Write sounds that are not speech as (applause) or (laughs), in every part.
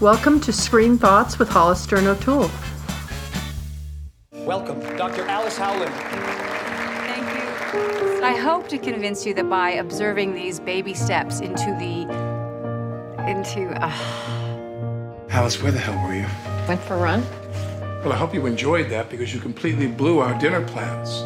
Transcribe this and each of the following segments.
Welcome to Screen Thoughts with Hollister and O'Toole. Welcome, Dr. Alice Howland. Thank you. I hope to convince you that by observing these baby steps into the. into. Uh, Alice, where the hell were you? Went for a run. Well, I hope you enjoyed that because you completely blew our dinner plans.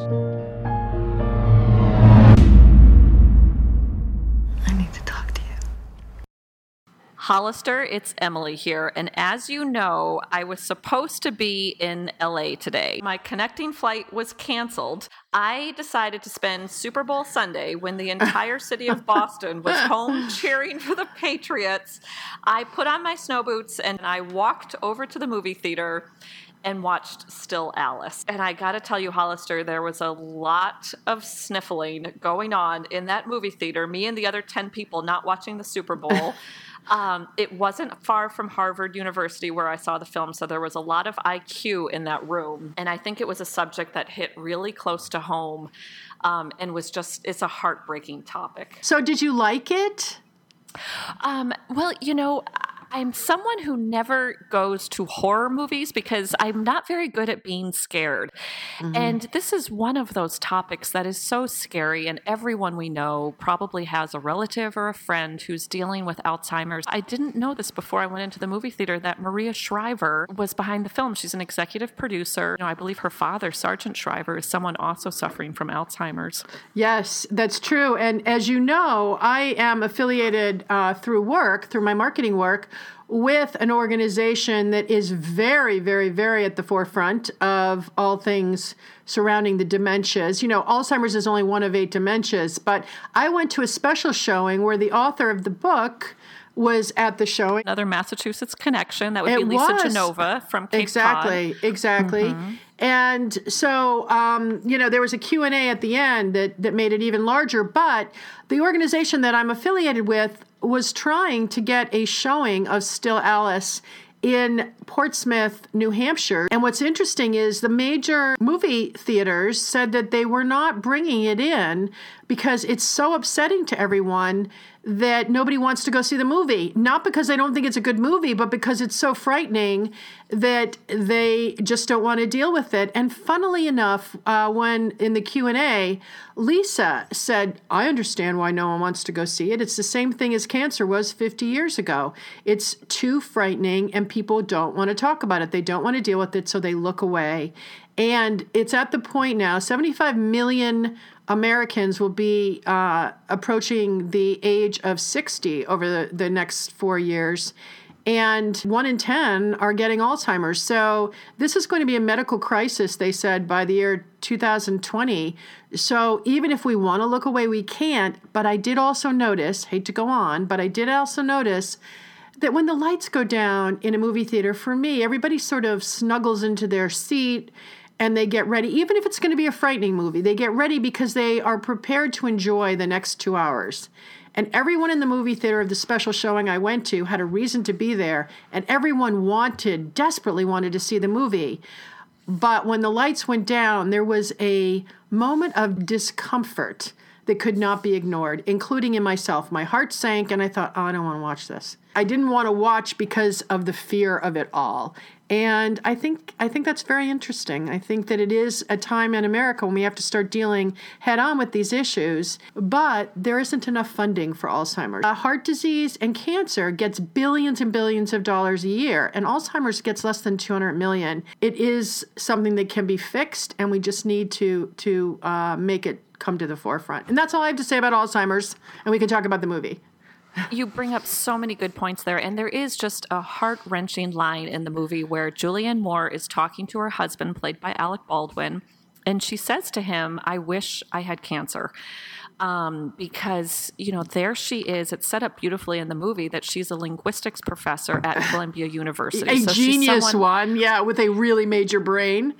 Hollister, it's Emily here. And as you know, I was supposed to be in LA today. My connecting flight was canceled. I decided to spend Super Bowl Sunday when the entire (laughs) city of Boston was home cheering for the Patriots. I put on my snow boots and I walked over to the movie theater and watched Still Alice. And I gotta tell you, Hollister, there was a lot of sniffling going on in that movie theater. Me and the other 10 people not watching the Super Bowl. (laughs) Um, it wasn't far from Harvard University where I saw the film, so there was a lot of IQ in that room. And I think it was a subject that hit really close to home um, and was just, it's a heartbreaking topic. So, did you like it? Um, well, you know, I'm someone who never goes to horror movies because I'm not very good at being scared. Mm-hmm. And this is one of those topics that is so scary, and everyone we know probably has a relative or a friend who's dealing with Alzheimer's. I didn't know this before I went into the movie theater that Maria Shriver was behind the film. She's an executive producer. You know, I believe her father, Sargent Shriver, is someone also suffering from Alzheimer's. Yes, that's true. And as you know, I am affiliated uh, through work, through my marketing work with an organization that is very, very, very at the forefront of all things surrounding the dementias. You know, Alzheimer's is only one of eight dementias, but I went to a special showing where the author of the book was at the show. Another Massachusetts connection. That would it be Lisa was. Genova from Cape exactly, Cod. Exactly, mm-hmm. And so, um, you know, there was a Q&A at the end that, that made it even larger. But the organization that I'm affiliated with was trying to get a showing of Still Alice in Portsmouth, New Hampshire. And what's interesting is the major movie theaters said that they were not bringing it in because it's so upsetting to everyone that nobody wants to go see the movie. Not because they don't think it's a good movie, but because it's so frightening that they just don't want to deal with it. And funnily enough, uh, when in the Q and A, Lisa said, "I understand why no one wants to go see it. It's the same thing as cancer was 50 years ago. It's too frightening, and people don't want to talk about it. They don't want to deal with it, so they look away." And it's at the point now, 75 million Americans will be uh, approaching the age of 60 over the, the next four years. And one in 10 are getting Alzheimer's. So, this is going to be a medical crisis, they said, by the year 2020. So, even if we want to look away, we can't. But I did also notice, hate to go on, but I did also notice that when the lights go down in a movie theater, for me, everybody sort of snuggles into their seat and they get ready, even if it's going to be a frightening movie, they get ready because they are prepared to enjoy the next two hours. And everyone in the movie theater of the special showing I went to had a reason to be there, and everyone wanted, desperately wanted to see the movie. But when the lights went down, there was a moment of discomfort that could not be ignored, including in myself. My heart sank, and I thought, oh, I don't want to watch this. I didn't want to watch because of the fear of it all. And I think I think that's very interesting. I think that it is a time in America when we have to start dealing head on with these issues, but there isn't enough funding for Alzheimer's. Uh, heart disease and cancer gets billions and billions of dollars a year, and Alzheimer's gets less than 200 million. It is something that can be fixed, and we just need to to uh, make it come to the forefront. And that's all I have to say about Alzheimer's, and we can talk about the movie you bring up so many good points there. And there is just a heart wrenching line in the movie where Julianne Moore is talking to her husband, played by Alec Baldwin. And she says to him, I wish I had cancer um, because you know there she is. It's set up beautifully in the movie that she's a linguistics professor at (laughs) Columbia University. A so genius someone, one, yeah, with a really major brain.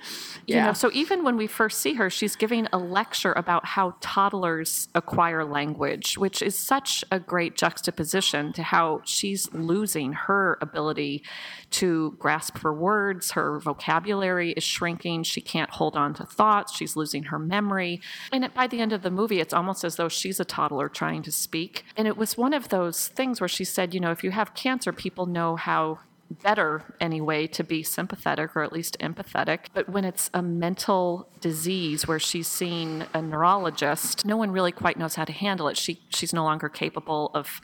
Yeah. You know, so even when we first see her, she's giving a lecture about how toddlers acquire language, which is such a great juxtaposition to how she's losing her ability to grasp for words. Her vocabulary is shrinking. She can't hold on to thoughts. She's losing her memory. And by the end of the movie, it's almost as though she's a toddler trying to speak. And it was one of those things where she said, you know, if you have cancer, people know how better anyway to be sympathetic or at least empathetic. But when it's a mental disease where she's seeing a neurologist, no one really quite knows how to handle it. She she's no longer capable of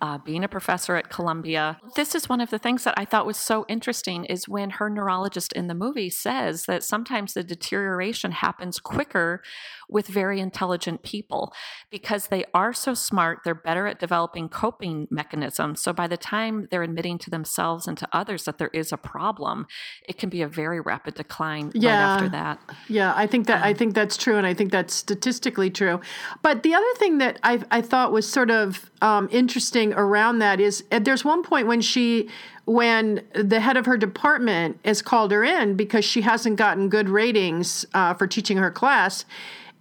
uh, being a professor at Columbia. This is one of the things that I thought was so interesting is when her neurologist in the movie says that sometimes the deterioration happens quicker with very intelligent people because they are so smart, they're better at developing coping mechanisms. So by the time they're admitting to themselves and to others that there is a problem, it can be a very rapid decline Yeah. right after that. Yeah, I think that I think that's true, and I think that's statistically true. But the other thing that I I thought was sort of um, interesting around that is there's one point when she when the head of her department has called her in because she hasn't gotten good ratings uh, for teaching her class.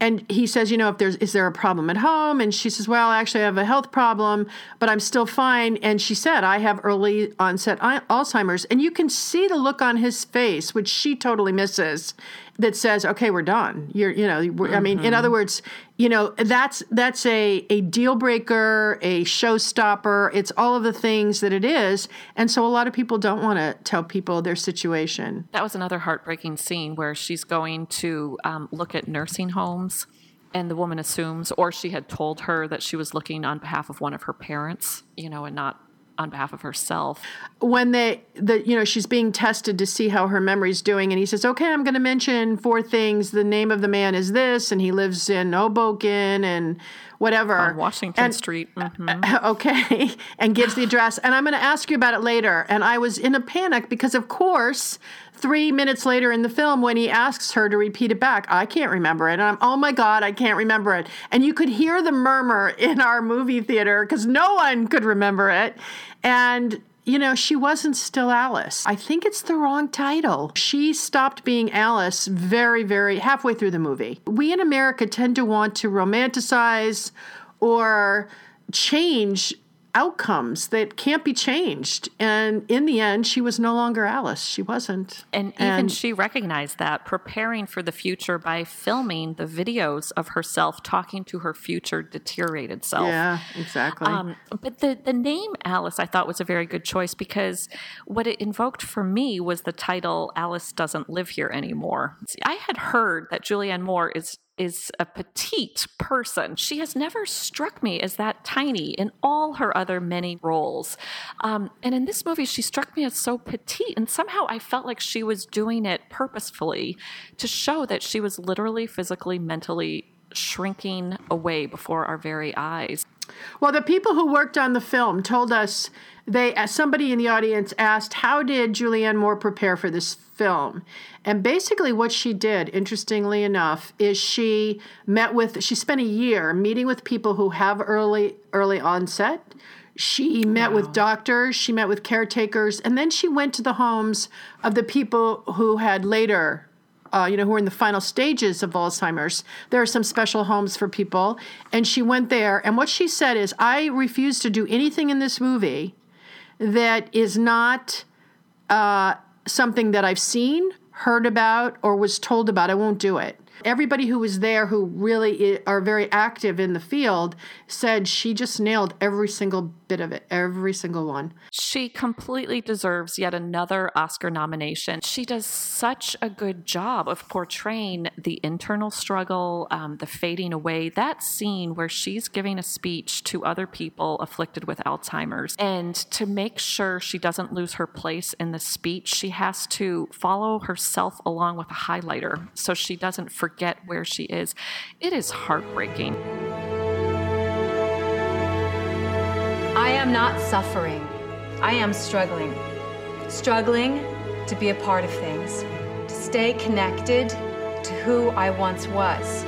And he says, you know, if there's is there a problem at home? And she says, well, actually, I have a health problem, but I'm still fine. And she said, I have early onset Alzheimer's, and you can see the look on his face, which she totally misses, that says, okay, we're done. You're, you know, we're, I mean, in other words, you know, that's that's a a deal breaker, a showstopper. It's all of the things that it is, and so a lot of people don't want to tell people their situation. That was another heartbreaking scene where she's going to um, look at nursing homes, and the woman assumes, or she had told her that she was looking on behalf of one of her parents, you know, and not on behalf of herself. when they the you know she's being tested to see how her memory's doing and he says okay i'm going to mention four things the name of the man is this and he lives in hoboken and whatever On Washington And- Street. (laughs) Mhm. okay and gives the address and i'm going to ask you about it later and i was in a panic because of course three minutes later in the film when he asks her to repeat it back i can't remember it and i'm oh my god i can't remember it and you could hear the murmur (laughs) in our movie theater because no one could remember it and you know, she wasn't still Alice. I think it's the wrong title. She stopped being Alice very, very halfway through the movie. We in America tend to want to romanticize or change outcomes that can't be changed. And in the end, she was no longer Alice. She wasn't. And even she recognized that, preparing for the future by filming the videos of herself talking to her future deteriorated self. Yeah, exactly. Um, but the, the name Alice I thought was a very good choice because what it invoked for me was the title Alice Doesn't Live Here Anymore. See, I had heard that Julianne Moore is is a petite person. She has never struck me as that tiny in all her other many roles. Um, and in this movie, she struck me as so petite. And somehow I felt like she was doing it purposefully to show that she was literally, physically, mentally shrinking away before our very eyes. Well, the people who worked on the film told us they as somebody in the audience asked, "How did Julianne Moore prepare for this film?" And basically, what she did, interestingly enough, is she met with. She spent a year meeting with people who have early early onset. She met with doctors, she met with caretakers, and then she went to the homes of the people who had later uh, you know, who are in the final stages of Alzheimer's. There are some special homes for people. And she went there. And what she said is, I refuse to do anything in this movie that is not uh, something that I've seen, heard about, or was told about. I won't do it. Everybody who was there who really are very active in the field said she just nailed every single bit of it, every single one. She completely deserves yet another Oscar nomination. She does such a good job of portraying the internal struggle, um, the fading away. That scene where she's giving a speech to other people afflicted with Alzheimer's. And to make sure she doesn't lose her place in the speech, she has to follow herself along with a highlighter so she doesn't forget where she is. It is heartbreaking. I am not suffering. I am struggling. Struggling to be a part of things, to stay connected to who I once was.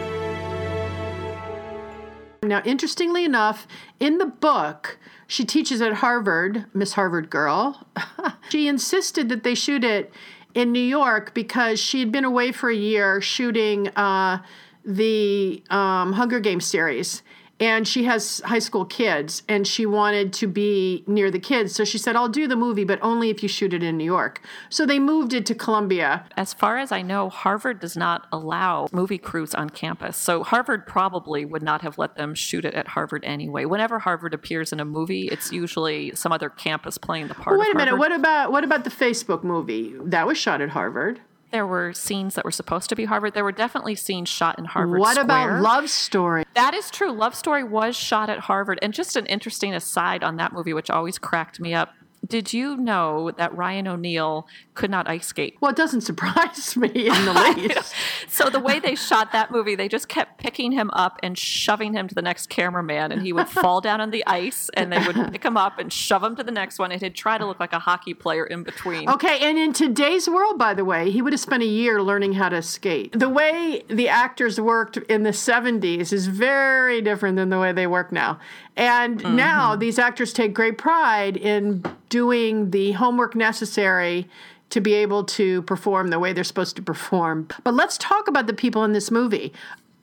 Now, interestingly enough, in the book, she teaches at Harvard, Miss Harvard girl. (laughs) she insisted that they shoot it in New York because she had been away for a year shooting uh, the um, Hunger Games series. And she has high school kids and she wanted to be near the kids. So she said i'll do the movie but only if you shoot it in new york. So they moved it to columbia. As far as I know, Harvard does not allow movie crews on campus. So Harvard probably would not have let them shoot it at Harvard anyway. Whenever Harvard appears in a movie, it's usually some other campus playing the part wait a minute. What about what about the facebook movie? That was shot at harvard There were scenes that were supposed to be Harvard. There were definitely scenes shot in Harvard what Square. about love story That is true. Love Story was shot at Harvard. And just an interesting aside on that movie, which always cracked me up. Did you know that Ryan O'Neal could not ice skate? well it doesn't (laughs) surprise me in (laughs) the least So the way they shot that movie, they just kept picking him up and shoving him to the next cameraman, and he would fall down on the ice, and they would pick him up and shove him to the next one, and he'd try to look like a hockey player in between. Okay, and in today's world, by the way, he would have spent a year learning how to skate. The way the actors worked in the 70s is very different than the way they work now. And now these actors take great pride in doing the homework necessary to be able to perform the way they're supposed to perform. But let's talk about the people in this movie.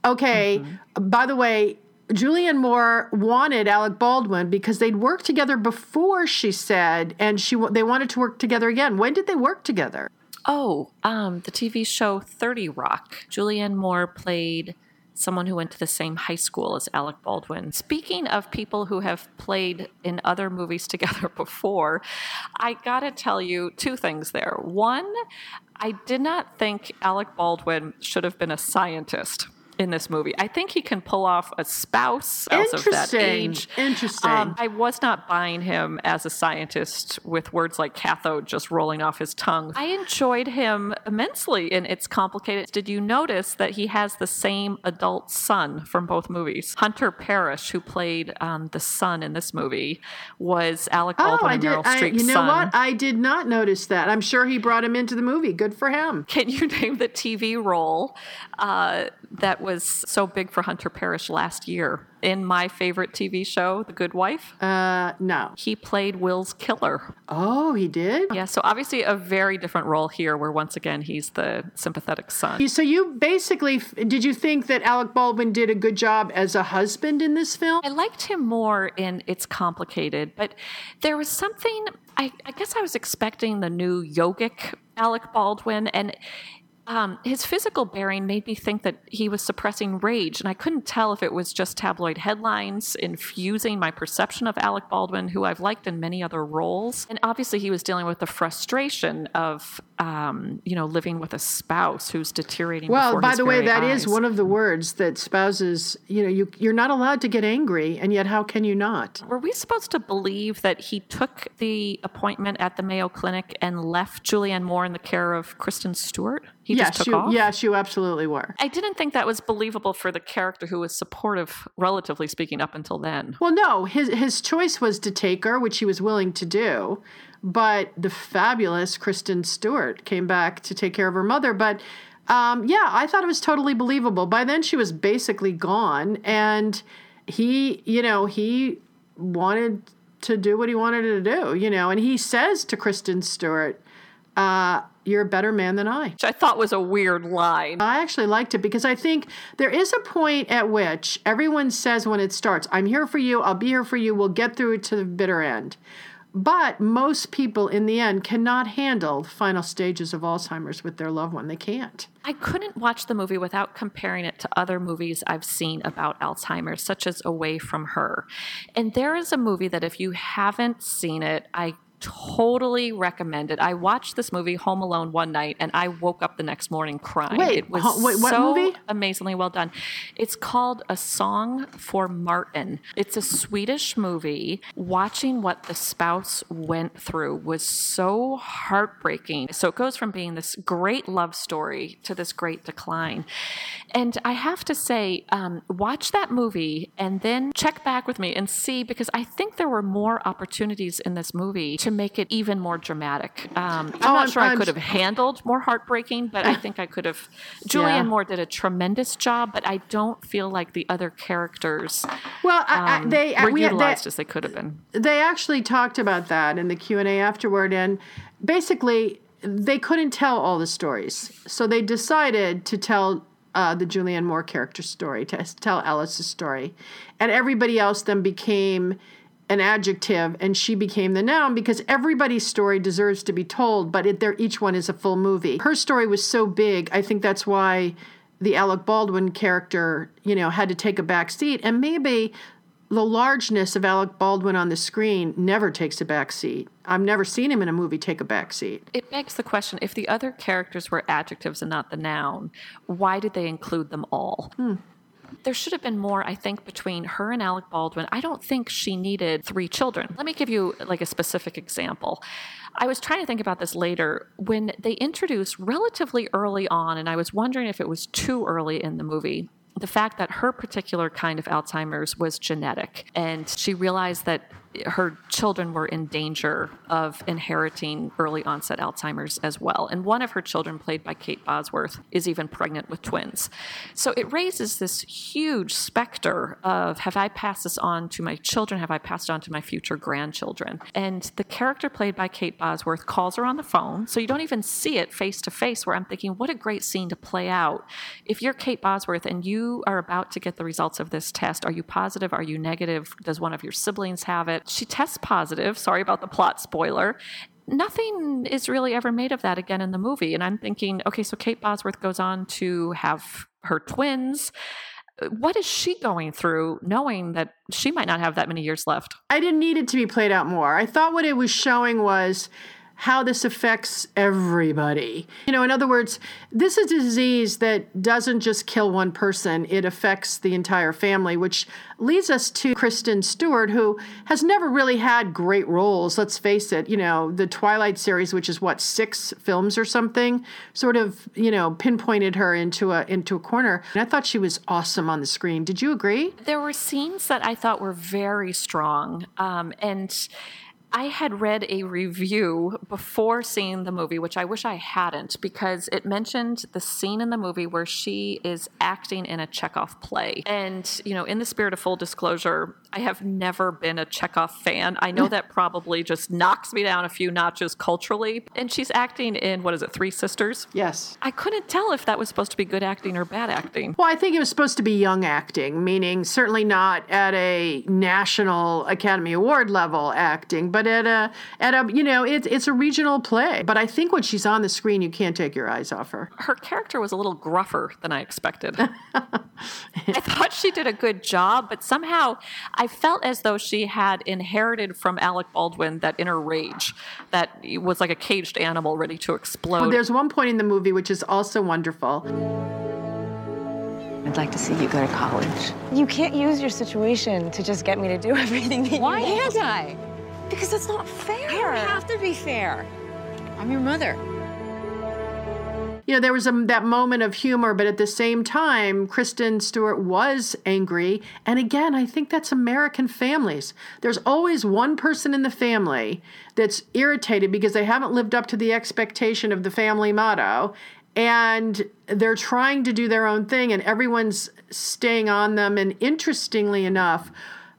Okay, by the way, Julianne Moore wanted Alec Baldwin because they'd worked together before, she said, and she they wanted to work together again. When did they work together? Oh, um, the TV show 30 Rock. Julianne Moore played someone who went to the same high school as Alec Baldwin. Speaking of people who have played in other movies (laughs) together before, I gotta tell you two things there. One, I did not think Alec Baldwin should have been a scientist. In this movie, I think he can pull off a spouse as of that age. Interesting. Um, I was not buying him as a scientist with words like cathode just rolling off his tongue. I enjoyed him immensely in It's Complicated. Did you notice that he has the same adult son from both movies? Hunter Parrish, who played um, the son in this movie, was Alec Oh, Baldwin I and did. Meryl I, Streep's you know son. what? I did not notice that. I'm sure he brought him into the movie. Good for him. Can you (laughs) name the TV role uh, that was so big for Hunter Parrish last year in my favorite TV show, The Good Wife? Uh, no. He played Will's killer. Oh, he did. Yeah, so obviously a very different role here, where once again he's the sympathetic son. So you basically did you think that Alec Baldwin did a good job as a husband in this film? I liked him more in It's Complicated, but there was something. I, I guess I was expecting the new yogic Alec Baldwin, and um, his physical bearing made me think that he was suppressing rage, and I couldn't tell if it was just tabloid headlines infusing my perception of Alec Baldwin, who I've liked in many other roles. And obviously, he was dealing with the frustration of, um, you know, living with a spouse who's deteriorating. Well, by the way, that is eyes. one of the words that spouses, you know, you you're not allowed to get angry, and yet how can you not? Were we supposed to believe that he took the appointment at the Mayo Clinic and left Julianne Moore in the care of Kristen Stewart? He just yes, took you off? yes, you absolutely were. I didn't think that was believable for the character who was supportive, relatively speaking, up until then. Well, no, his his choice was to take her, which he was willing to do. But the fabulous Kristen Stewart came back to take care of her mother. But um, yeah, I thought it was totally believable. By then, she was basically gone, and he, you know, he wanted to do what he wanted to do, you know. And he says to Kristen Stewart, uh, "You're a better man than I." Which I thought was a weird line. I actually liked it because I think there is a point at which everyone says when it starts, I'm here for you, I'll be here for you, we'll get through it to the bitter end. But most people in the end cannot handle the final stages of Alzheimer's with their loved one. They can't. I couldn't watch the movie without comparing it to other movies I've seen about Alzheimer's, such as Away from Her. And there is a movie that if you haven't seen it, I totally recommend it. I watched this movie Home Alone one night and I woke up the next morning crying. Wait, it was ho- wait, what so movie? amazingly well done. It's called A Song for Martin. It's a Swedish movie. Watching what the spouse went through was so heartbreaking. So it goes from being this great love story to this great decline. And I have to say, um, watch that movie and then check back with me and see because I think there were more opportunities in this movie to make it even more dramatic. Um, I'm Oh, not I'm- sure i I'm- could have handled more heartbreaking, but I think I could have. Julianne Yeah. Moore did a tremendous job, but I don't feel like the other characters Well, I, I, um, they were we, utilized they, as they could have been. they actually talked about that in the q&a afterward and basically they couldn't tell all the stories so they decided to tell uh, the Julianne Moore character story, to tell Alice's story. And everybody else then became an adjective and she became the noun because everybody's story deserves to be told, but it, each one is a full movie. Her story was so big, I think that's why the Alec Baldwin character, you know, had to take a back seat. And maybe the largeness of Alec Baldwin on the screen never takes a back seat. I've never seen him in a movie take a back seat. It begs the question if the other characters were adjectives and not the noun, why did they include them all? Hmm. There should have been more, I think, between her and Alec Baldwin. I don't think she needed three children. Let me give you like a specific example. I was trying to think about this later when they introduced relatively early on, and I was wondering if it was too early in the movie the fact that her particular kind of Alzheimer's was genetic. And she realized that her children were in danger of inheriting early onset Alzheimer's as well. And one of her children, played by Kate Bosworth, is even pregnant with twins. So it raises this huge specter of have I passed this on to my children? Have I passed it on to my future grandchildren? And the character played by Kate Bosworth calls her on the phone. So you don't even see it face to face, where I'm thinking, what a great scene to play out. If you're Kate Bosworth and you are about to get the results of this test, are you positive? Are you negative? Does one of your siblings have it? She tests positive. Sorry about the plot spoiler. Nothing is really ever made of that again in the movie. And I'm thinking, okay, so Kate Bosworth goes on to have her twins. What is she going through knowing that she might not have that many years left? I didn't need it to be played out more. I thought what it was showing was how this affects everybody. You know, in other words, this is a disease that doesn't just kill one person, it affects the entire family, which leads us to Kristen Stewart, who has never really had great roles. Let's face it, you know, the Twilight series, which is what, six films or something, sort of, you know, pinpointed her into a into a corner. And I thought she was awesome on the screen. Did you agree? There were scenes that I thought were very strong. Um, and I had read a review before seeing the movie, which I wish I hadn't, because it mentioned the scene in the movie where she is acting in a Chekhov play. And, you know, in the spirit of full disclosure, I have never been a Chekhov fan. I know that probably just knocks me down a few notches culturally. And she's acting in, what is it, Three Sisters? Yes. I couldn't tell if that was supposed to be good acting or bad acting. Well, I think it was supposed to be young acting, meaning certainly not at a National Academy Award level acting, but at a at a you know it's it's a regional play. But I think when she's on the screen, you can't take your eyes off her. Her character was a little gruffer than I expected. (laughs) I thought she did a good job, but somehow I felt as though she had inherited from Alec Baldwin that inner rage that was like a caged animal ready to explode. Well, there's one point in the movie which is also wonderful. I'd like to see you go to college. You can't use your situation to just get me to do (laughs) everything that Why you can't I? Because that's not fair. I don't have to be fair. I'm your mother. You know, there was a, that moment of humor, but at the same time, Kristen Stewart was angry. And again, I think that's American families. There's always one person in the family that's irritated because they haven't lived up to the expectation of the family motto. And they're trying to do their own thing, and everyone's staying on them. And interestingly enough,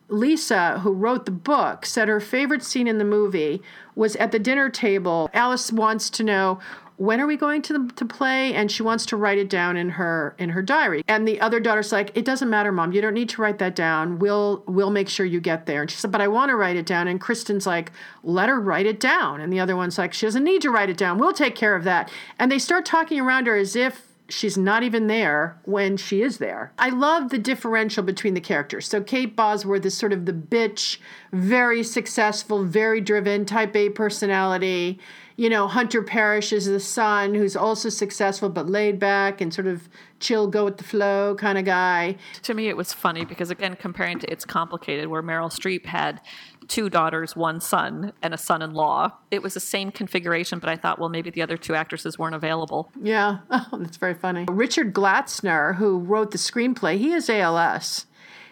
Lisa, who wrote the book, said her favorite scene in the movie was at the dinner table. Alice wants to know when are we going to the, to play? And she wants to write it down in her in her diary. And the other daughter's like it doesn't matter mom. You don't need to write that down. We'll we'll make sure you get there. And she said but i want to write it down. And kristen's like let her write it down. And the other one's like she doesn't need to write it down. We'll take care of that. And they start talking around her as if she's not even there when she is there. I love the differential between the characters. So Kate Bosworth is sort of the bitch, very successful, very driven, type A personality. You know, Hunter Parrish is the son who's also successful but laid back and sort of chill, go with the flow kind of guy. To me, it was funny because, again, comparing to It's Complicated, where Meryl Streep had two daughters, one son, and a son in law. It was the same configuration, but I thought, well, maybe the other two actresses weren't available. Yeah, (laughs) oh, that's very funny. Richard Glatzer, who wrote the screenplay, he has ALS.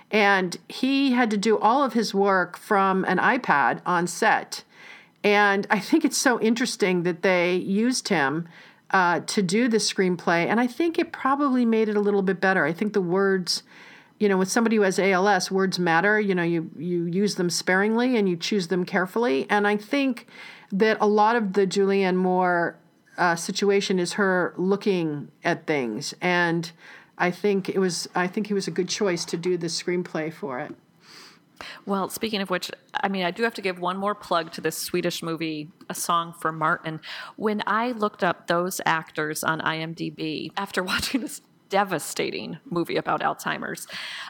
And he had to do all of his work from an iPad on set. And I think it's so interesting that they used him uh, to do the screenplay. And I think it probably made it a little bit better. I think the words, you know, with somebody who has ALS, words matter. You know, you, you use them sparingly and you choose them carefully. And I think that a lot of the Julianne Moore uh, situation is her looking at things and I think it was I think he was a good choice to do the screenplay for it. Well, speaking of which, I mean, I do have to give one more plug to this Swedish movie, A Song for Martin. When I looked up those actors on IMDb after (laughs) watching this devastating movie about Alzheimer's,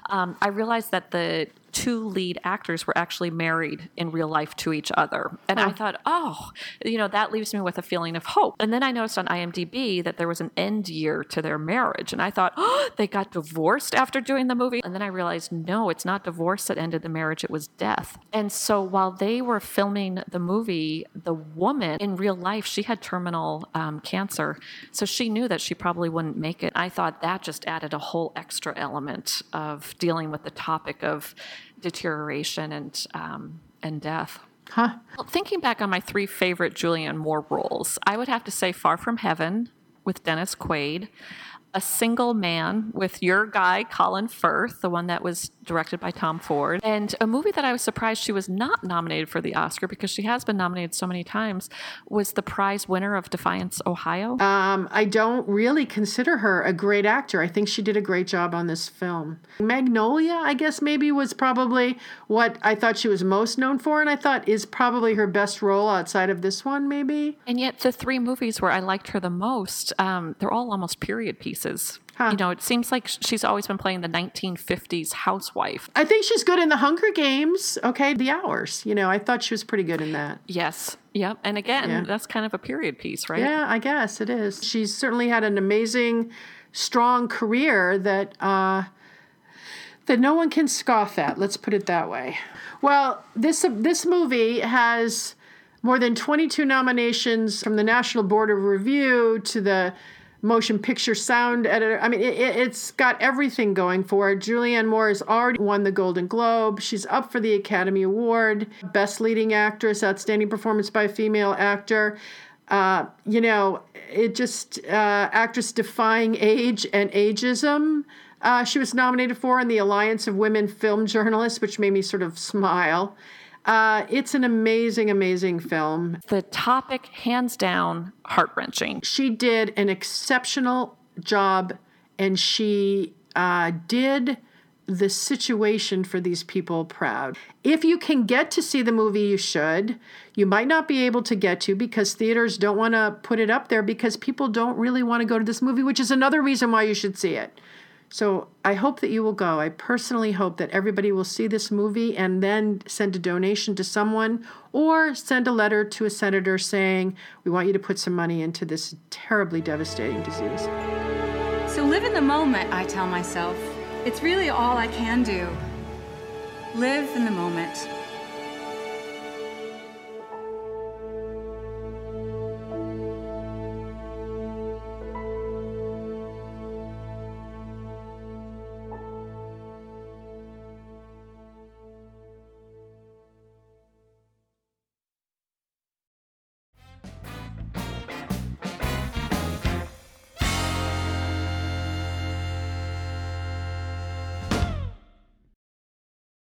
um, I realized that the two lead actors were actually married in real life to each other. And I thought, oh, you know, that leaves me with a feeling of hope. And then I noticed on IMDb that there was an end year to their marriage. And I thought, oh, they got divorced after doing the movie. And then I realized, no, it's not divorce that ended the marriage, it was death. And so while they were filming the movie, the woman in real life, she had terminal um, cancer. So she knew that she probably wouldn't make it. I thought that just added a whole extra element of dealing with the topic of deterioration and um, and death. Huh? Well, thinking back on my three favorite Julianne Moore roles, I would have to say Far From Heaven with Dennis Quaid, A Single Man with your guy Colin Firth, the one that was directed by Tom Ford, and a movie that I was surprised she was not nominated for the Oscar because she has been nominated so many times was the prize winner of Defiance, Ohio. Um, I don't really consider her a great actor. I think she did a great job on this film. Magnolia, I guess maybe was probably what I thought she was most known for, and I thought is probably her best role outside of this one, maybe. And yet, the three movies where I liked her the most, um, they're all almost period pieces. You know, it seems like she's always been playing the 1950s housewife. I think she's good in the Hunger Games. Okay, The Hours. You know, I thought she was pretty good in that. Yes. Yep. And again, Yeah. that's kind of a period piece, right? Yeah, I guess it is. She's certainly had an amazing, strong career that uh, that no one can scoff at. Let's put it that way. Well, this this movie has more than 22 nominations from the National Board of Review to the motion picture sound editor. I mean, it, it's got everything going for it. Julianne Moore has already won the Golden Globe. She's up for the Academy Award, Best Leading Actress, Outstanding Performance by a Female Actor. Uh, you know, it just uh, actress defying age and ageism. Uh, she was nominated for in the Alliance of Women Film Journalists, which made me sort of smile. Uh, it's an amazing, amazing film. The topic, hands down, heart wrenching. She did an exceptional job, and she uh, did the situation for these people proud. If you can get to see the movie, you should. You might not be able to get to because theaters don't want to put it up there because people don't really want to go to this movie, which is another reason why you should see it. So I hope that you will go. I personally hope that everybody will see this movie and then send a donation to someone or send a letter to a senator saying, We want you to put some money into this terribly devastating disease. So live in the moment, I tell myself. It's really all I can do. Live in the moment.